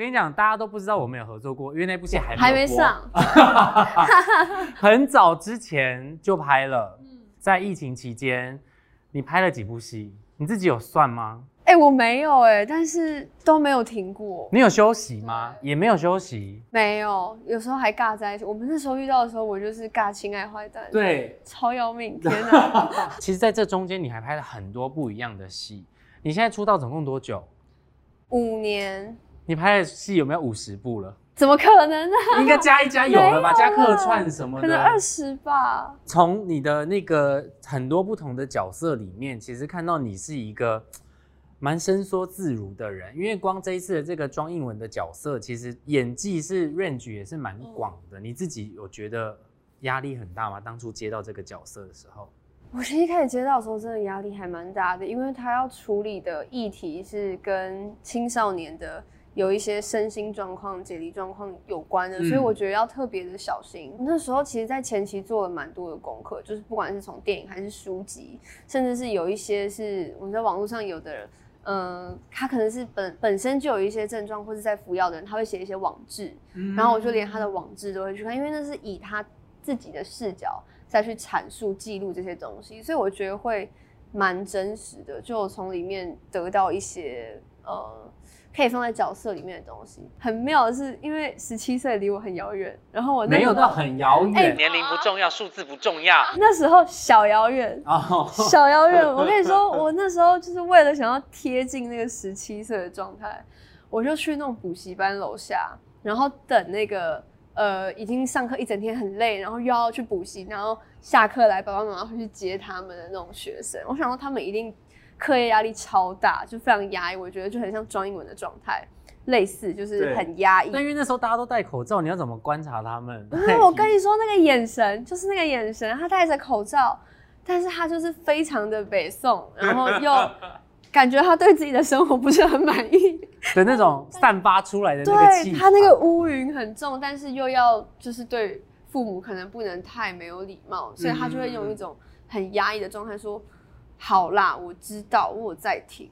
跟你讲，大家都不知道我们有合作过，因为那部戏还还没上，很早之前就拍了。在疫情期间，你拍了几部戏？你自己有算吗？哎、我没有哎、但是都没有停过，你有休息吗？也没有休息。没有，有时候还尬在一起。我们那时候遇到的时候，我就是尬亲爱坏蛋，，对，超要命，天哪！其实在这中间你还拍了很多不一样的戏。你现在出道总共多久？五年，你拍的戏有没有五十部了？怎么可能呢、应该加一加有了吧？加客串什么的可能的。二十吧。从你的那个很多不同的角色里面，其实看到你是一个蛮伸缩自如的人。因为光这一次的这个庄映文的角色，其实演技是 range 也是蛮广的。你自己有觉得压力很大吗？当初接到这个角色的时候，我其实一开始接到的时候，真的压力还蛮大的，因为他要处理的议题是跟青少年的有一些身心状况、解离状况有关的，嗯所以我觉得要特别的小心。那时候其实，在前期做了蛮多的功课，就是不管是从电影还是书籍，甚至是有一些是我们在网络上有的人。嗯，他可能是本本身就有一些症状，或是在服药的人，他会写一些网志，然后我就连他的网志都会去看，因为那是以他自己的视角再去阐述、记录这些东西，所以我觉得会蛮真实的，就从里面得到一些呃可以放在角色里面的东西。很妙的是，因为十七岁离我很遥远，然后我那时候没有到很遥远。哎年龄不重要，数字不重要。那时候小遥远，哦，小遥远，我跟你说，我那时候就是为了想要贴近那个十七岁的状态，我就去那种补习班楼下，然后等那个呃已经上课一整天很累，然后又要去补习，然后下课来爸爸妈妈会去接他们的那种学生。我想说他们一定课业压力超大，就非常压抑，我觉得就很像装英文的状态，类似就是很压抑但。因为那时候大家都戴口罩，你要怎么观察他们？因 为我跟你说，那个眼神就是那个眼神，他戴着口罩，但是他就是非常的北宋，然后又 感觉他对自己的生活不是很满意。的那种散发出来的那个气对，他那个乌云很重，但是又要就是对父母可能不能太没有礼貌，所以他就会用一种很压抑的状态说：“好啦，我知道，我在听。”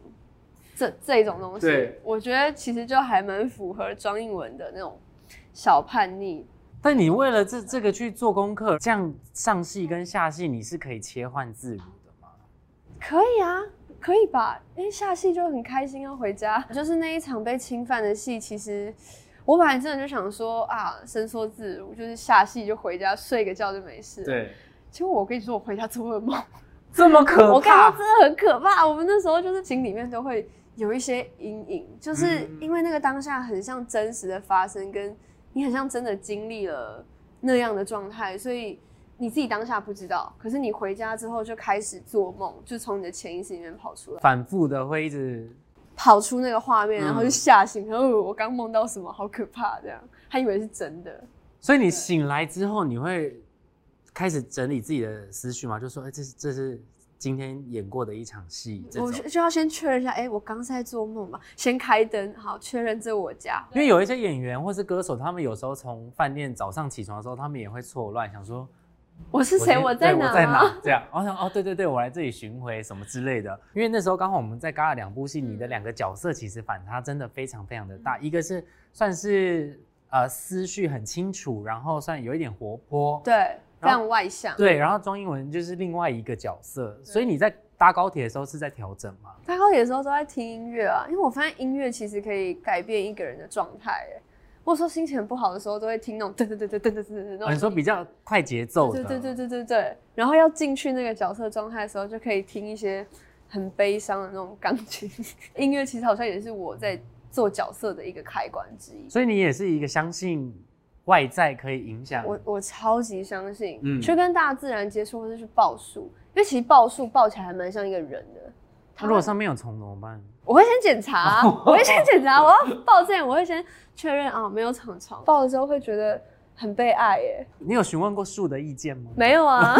这这种东西，我觉得其实就还蛮符合庄英文的那种小叛逆。但你为了这这个去做功课，这样上戏跟下戏你是可以切换自如的吗？可以啊，可以吧？因为下戏就很开心要回家。就是那一场被侵犯的戏，其实我本来真的就想说啊，伸缩自如，就是下戏就回家睡个觉就没事。，对，结果我跟你说，我回家做噩梦，这么可怕我跟你说怕，真的很可怕。我们那时候就是心里面都会有一些阴影，就是嗯因为那个当下很像真实的发生，跟你很像真的经历了那样的状态，所以你自己当下不知道，可是你回家之后就开始做梦，就从你的潜意识里面跑出来。反复的会一直跑出那个画面，嗯然后就吓醒，然后我刚梦到什么，好可怕，这样，他以为是真的。所以你醒来之后，你会开始整理自己的思绪嘛？就说，哎、这是这是今天演过的一场戏，我就就要先确认一下，哎、我刚是在做梦嘛？先开灯，好，确认这我家。因为有一些演员或是歌手，他们有时候从饭店早上起床的时候，他们也会错乱，想说我是谁？我在哪？我在哪？这样，我想哦，对对对，我来这里巡回什么之类的。因为那时候刚好我们在嘎了两部戏，你的两个角色其实反差真的非常非常的大，一个是算是呃思绪很清楚，然后算有一点活泼，对，非常外向。对，然后庄英文就是另外一个角色，所以你在搭高铁的时候是在调整吗？搭高铁的时候都在听音乐啊，因为我发现音乐其实可以改变一个人的状态。哎，或者说心情不好的时候，都会听那种噔噔噔噔噔噔噔噔那哦、种。你说比较快节奏的，对对对对对对，然后要进去那个角色状态的时候，就可以听一些很悲伤的那种钢琴 音乐。其实好像也是我在做角色的一个开关之一。所以你也是一个相信外在可以影响我我超级相信，嗯去跟大自然接触，或者去抱树，因为其实抱树抱起来还蛮像一个人的。那如果上面有虫怎么办？我会先检查啊，我会先检查，我要抱之前我会先确认啊没有长虫，抱了之后会觉得很被爱耶。你有询问过树的意见吗？没有啊，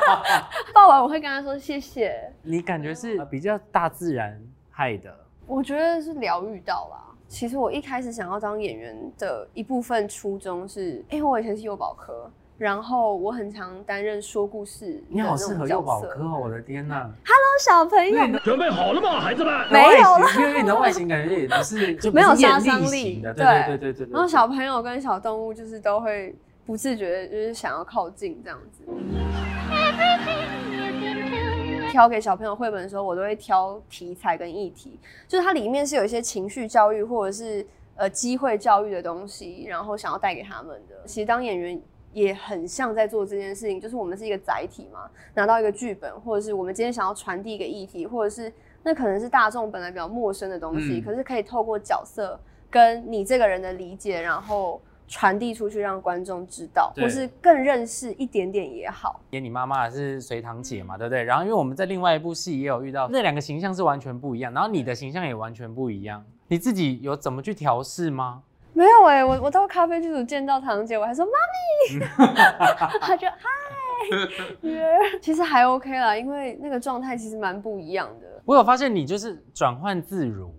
抱完我会跟他说谢谢。你感觉是比较大自然害的，我觉得是疗愈到啦。其实我一开始想要当演员的一部分初衷是，因为我以前是幼保科，然后我很常担任说故事你好适合幼保科。哦，我的天哪！Hello，！小朋友准备好了吗，孩子们？没有了，因为你的外形感觉也不是 就没有杀伤力型的，对对对对对对。然后小朋友跟小动物就是都会不自觉的，就是想要靠近这样子。挑给小朋友绘本的时候，我都会挑题材跟议题，就是它里面是有一些情绪教育或者是呃机会教育的东西，然后想要带给他们的。其实当演员也很像在做这件事情，就是我们是一个载体嘛，拿到一个剧本，或者是我们今天想要传递一个议题，或者是那可能是大众本来比较陌生的东西，嗯可是可以透过角色跟你这个人的理解，然后传递出去，让观众知道，或是更认识一点点也好。演你妈妈是隋唐姐嘛，对不对？然后因为我们在另外一部戏也有遇到，那两个形象是完全不一样，然后你的形象也完全不一样，你自己有怎么去调试吗？没有哎、我我到咖啡剧组见到唐姐，我还说妈咪，她就嗨，约其实还 OK 啦，因为那个状态其实蛮不一样的我有发现你就是转换自如，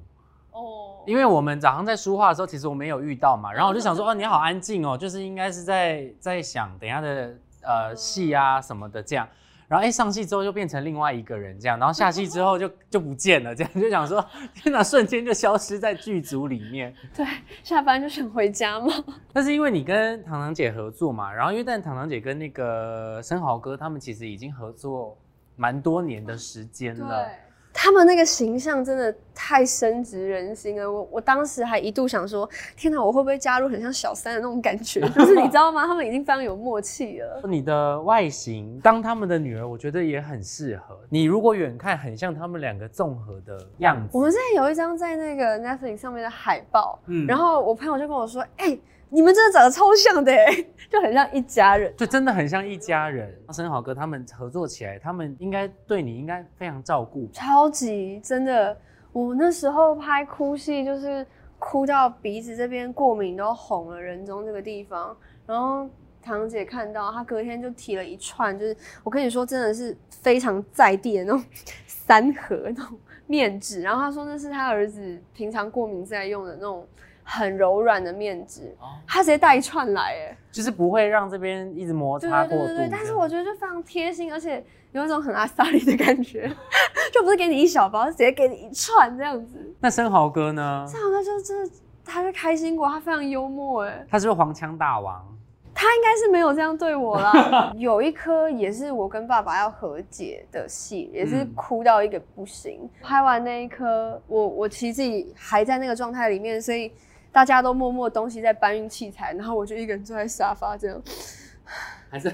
哦。因为我们早上在书画的时候，其实我没有遇到嘛，然后我就想说，哦，你好安静哦，就是应该是在在想等一下的呃戏啊什么的这样，然后哎上戏之后就变成另外一个人这样，然后下戏之后就 就不见了，这样就想说，天哪，瞬间就消失在剧组里面。对，下班就想回家嘛。但是因为你跟糖糖姐合作嘛，然后因为但糖糖姐跟那个生蚝哥他们其实已经合作蛮多年的时间了。他们那个形象真的太深植人心了。我我当时还一度想说，天哪，我会不会加入很像小三的那种感觉？就是你知道吗？他们已经非常有默契了。你的外形当他们的女儿，我觉得也很适合。你如果远看，很像他们两个综合的样子。我们现在有一张在那个 Netflix 上面的海报，嗯然后我朋友就跟我说：“哎、你们真的长得超像的、哎，就很像一家人。就真的很像一家人。生蚝哥他们合作起来，他们应该对你应该非常照顾”。超级真的，我那时候拍哭戏，就是哭到鼻子这边过敏都红了，人中这个地方。然后堂姐看到，她隔天就提了一串，就是我跟你说，真的是非常在地的那种三盒那种面纸。然后她说那是她儿子平常过敏在用的那种很柔软的面纸，哦她直接带一串来，哎。就是不会让这边一直摩擦过度。对对但是我觉得就非常贴心，而且有一种很阿萨利的感觉，就不是给你一小包，是直接给你一串这样子。那生蚝哥呢？生蚝哥就真的，他是开心果，他非常幽默哎，他是不是黄腔大王？他应该是没有这样对我啦。有一颗也是我跟爸爸要和解的戏，也是嗯哭到一个不行。拍完那一颗，我我其实自己还在那个状态里面，所以大家都默默东西在搬运器材，然后我就一个人坐在沙发这样。还在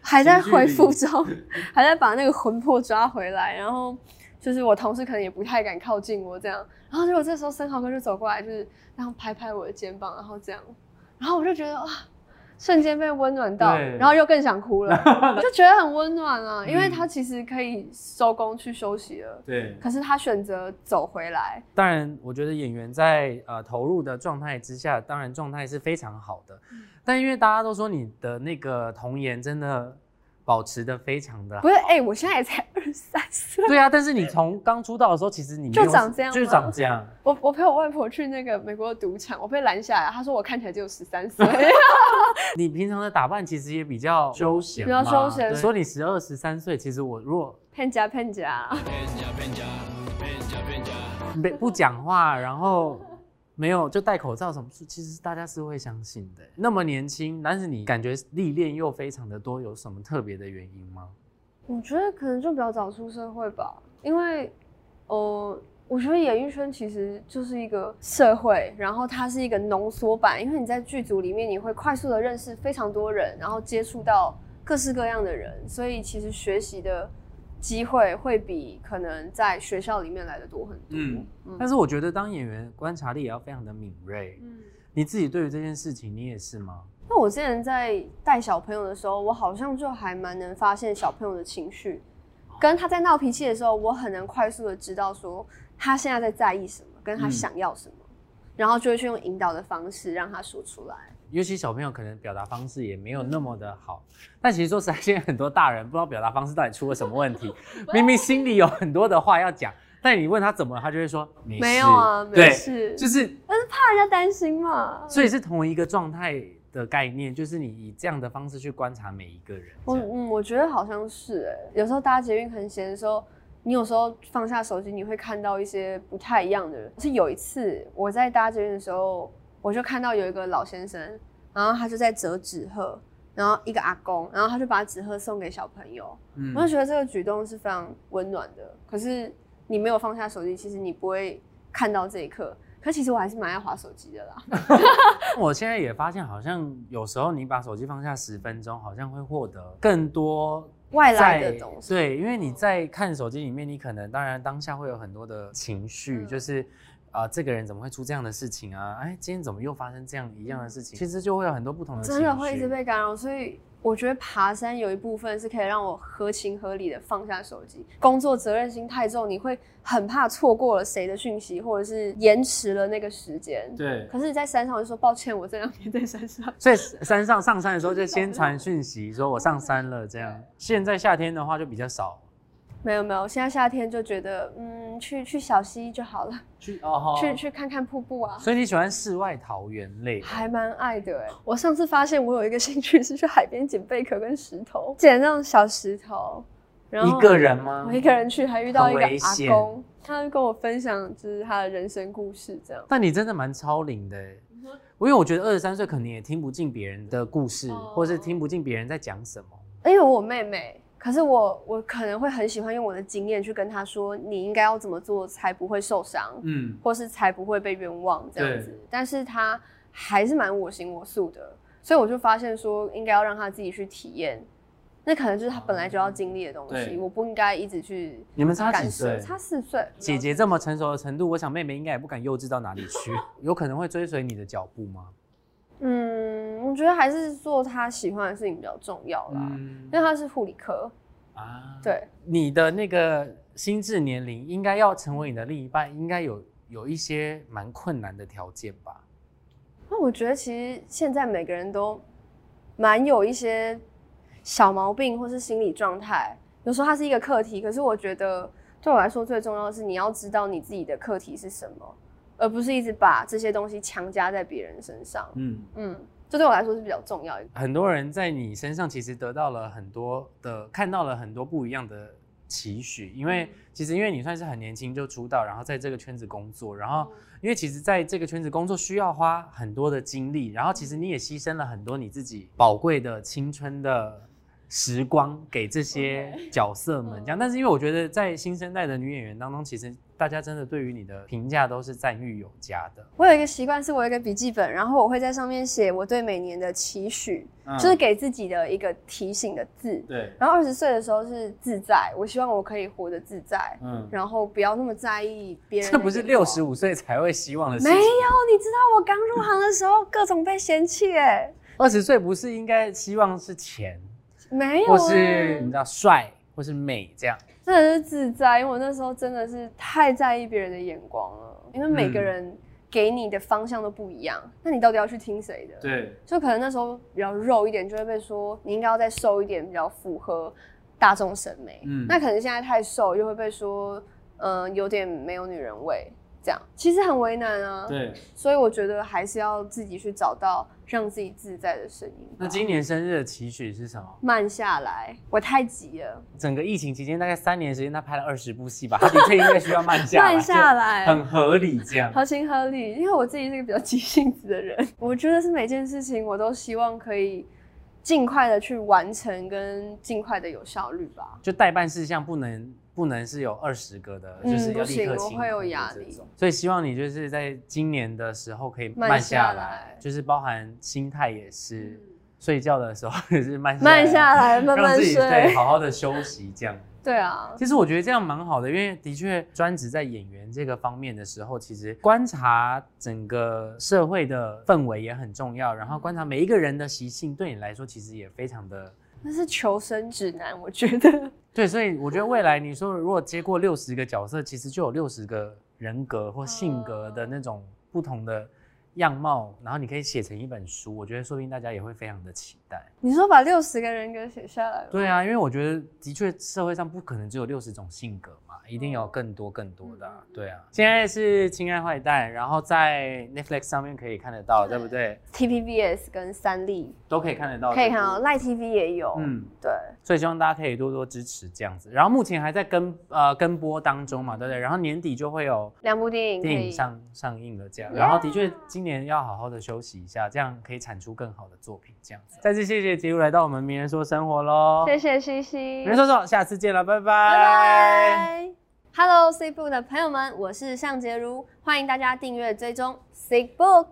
还在恢复中，还在把那个魂魄抓回来。然后就是我同事可能也不太敢靠近我这样，然后结果这时候生蚝哥就走过来，就是然后拍拍我的肩膀，然后这样，然后我就觉得哇，瞬间被温暖到，然后又更想哭了，我就觉得很温暖啊，因为嗯他其实可以收工去休息了。对。可是他选择走回来，当然，我觉得演员在呃投入的状态之下，当然状态是非常好的。嗯但因为大家都说你的那个童颜真的保持的非常的好不，是哎、我现在也才三岁，对啊。但是你从刚出道的时候，其实你就有长这样就长这样。我我陪我外婆去那个美国的赌场，我被拦下来，她说我看起来只有十三岁。你平常的打扮其实也比较休闲嘛，比较休闲对说你十二十三岁，其实我如果骗家骗家，没不讲话，然后没有就戴口罩什么，其实大家是会相信的。那么年轻，但是你感觉历练又非常的多，有什么特别的原因吗？我觉得可能就比较早出社会吧，因为，呃，我觉得演艺圈其实就是一个社会，然后它是一个浓缩版，因为你在剧组里面，你会快速的认识非常多人，然后接触到各式各样的人，所以其实学习的机会会比可能在学校里面来的多很多。嗯嗯但是我觉得当演员观察力也要非常的敏锐。嗯你自己对于这件事情，你也是吗？那我之前在带小朋友的时候，我好像就还蛮能发现小朋友的情绪，跟他在闹脾气的时候，我很能快速的知道说他现在在在意什么，跟他嗯想要什么，然后就会去用引导的方式让他说出来。尤其小朋友可能表达方式也没有那么的好，但其实说实在，现在很多大人不知道表达方式到底出了什么问题，明明心里有很多的话要讲，但你问他怎么，他就会说没有啊，没，事，就是但是怕人家担心嘛。所以是同一个状态的概念，就是你以这样的方式去观察每一个人。我嗯，我觉得好像是哎，有时候搭捷运很闲的时候，你有时候放下手机，你会看到一些不太一样的人。是有一次我在搭捷运的时候，我就看到有一个老先生，然后他就在折纸鹤，然后一个阿公，然后他就把纸鹤送给小朋友，我就觉得这个举动是非常温暖的。可是你没有放下手机，其实你不会看到这一刻。可其实我还是蛮爱滑手机的啦。我现在也发现，好像有时候你把手机放下十分钟，好像会获得更多外来的东西。对，因为你在看手机里面，你可能当然当下会有很多的情绪，就是啊，这个人怎么会出这样的事情啊？哎，今天怎么又发生这样一样的事情？其实就会有很多不同的，真的会一直被干扰，所以。我觉得爬山有一部分是可以让我合情合理的放下手机。工作责任心太重，你会很怕错过了谁的讯息，或者是延迟了那个时间。对。可是你在山上，我就说抱歉，我这两天在山上。所以山上上山的时候就先传讯息，说我上山了这样。现在夏天的话就比较少。没有没有，现在夏天就觉得，嗯，去去小溪就好了，去哦，去去看看瀑布啊。所以你喜欢世外桃源类？还蛮爱的哎。我上次发现我有一个兴趣是去海边捡贝壳跟石头，捡那种小石头。然后一个人吗？我一个人去，还遇到一个阿公，他就跟我分享就是他的人生故事这样。但你真的蛮超龄的，因为我觉得二十三岁可能也听不进别人的故事，或是听不进别人在讲什么。因为我妹妹。可是我我可能会很喜欢用我的经验去跟他说，你应该要怎么做才不会受伤，嗯，或是才不会被冤枉这样子。但是他还是蛮我行我素的，所以我就发现说，应该要让他自己去体验，那可能就是他本来就要经历的东西。我不应该一直去。你们差几岁？差四岁。姐姐这么成熟的程度，我想妹妹应该也不敢幼稚到哪里去，有可能会追随你的脚步吗？嗯，我觉得还是做他喜欢的事情比较重要啦，因为他是护理科啊。对，你的那个心智年龄应该要成为你的另一半，应该有有一些蛮困难的条件吧？那我觉得其实现在每个人都蛮有一些小毛病或是心理状态，有时候它是一个课题。可是我觉得对我来说最重要的是你要知道你自己的课题是什么。而不是一直把这些东西强加在别人身上。嗯嗯，这对我来说是比较重要。很多人在你身上其实得到了很多的，看到了很多不一样的期许。因为其实因为你算是很年轻就出道，然后在这个圈子工作，然后因为其实在这个圈子工作需要花很多的精力，然后其实你也牺牲了很多你自己宝贵的青春的。时光给这些角色们这样，但是因为我觉得在新生代的女演员当中，其实大家真的对于你的评价都是赞誉有加的。我有一个习惯，是我有一个笔记本，然后我会在上面写我对每年的期许，就是给自己的一个提醒的字。对。然后二十岁的时候是自在，我希望我可以活得自在，嗯，然后不要那么在意别人。这不是六十五岁才会希望的事情。没有，你知道我刚入行的时候各种被嫌弃哎。二十岁不是应该希望是钱？没有，或是你知道帅，或是美这样，真的是自在。因为我那时候真的是太在意别人的眼光了，因为每个人给你的方向都不一样，那你到底要去听谁的？对，就可能那时候比较肉一点，就会被说你应该要再瘦一点，比较符合大众审美。嗯，那可能现在太瘦，又会被说，嗯，有点没有女人味。这样其实很为难啊。对，所以我觉得还是要自己去找到让自己自在的声音。那今年生日的期许是什么？慢下来，我太急了。整个疫情期间大概三年时间，他拍了二十部戏吧，他的确应该需要慢下来。慢下来，很合理这样。合情合理，因为我自己是一个比较急性子的人，我觉得是每件事情我都希望可以尽快的去完成，跟尽快的有效率吧。就代办事项不能。不能是有二十个的，就是要立刻清。会有压力，所以希望你就是在今年的时候可以慢下来，就是包含心态也是，睡觉的时候也是慢慢下来，慢慢睡，对，好好的休息这样。对啊，其实我觉得这样蛮好的，因为的确专职在演员这个方面的时候，其实观察整个社会的氛围也很重要，然后观察每一个人的习性，对你来说其实也非常的。那是求生指南，我觉得。对，所以我觉得未来你说如果接过六十个角色，其实就有六十个人格或性格的那种不同的样貌，然后你可以写成一本书，我觉得说不定大家也会非常的期待。你说把六十个人格写下来？对啊，因为我觉得的确社会上不可能只有六十种性格嘛，一定有更多更多的啊、对啊，现在是《亲爱坏蛋》，然后在 Netflix 上面可以看得到，对不对？TPBS 跟三立都可以看得到，可以看到，赖 TV 也有。嗯，对，所以希望大家可以多多支持这样子。然后目前还在跟呃跟播当中嘛，对不对？然后年底就会有两部电影。电影上上映了，这样。然后的确今年要好好的休息一下，这样可以产出更好的作品，这样子。再次谢谢杰如来到我们名人说生活喽，谢谢西西，名人说说，下次见了，拜拜。拜拜。Hello，CBook 的朋友们，我是尚洁如，欢迎大家订阅追踪 CBook。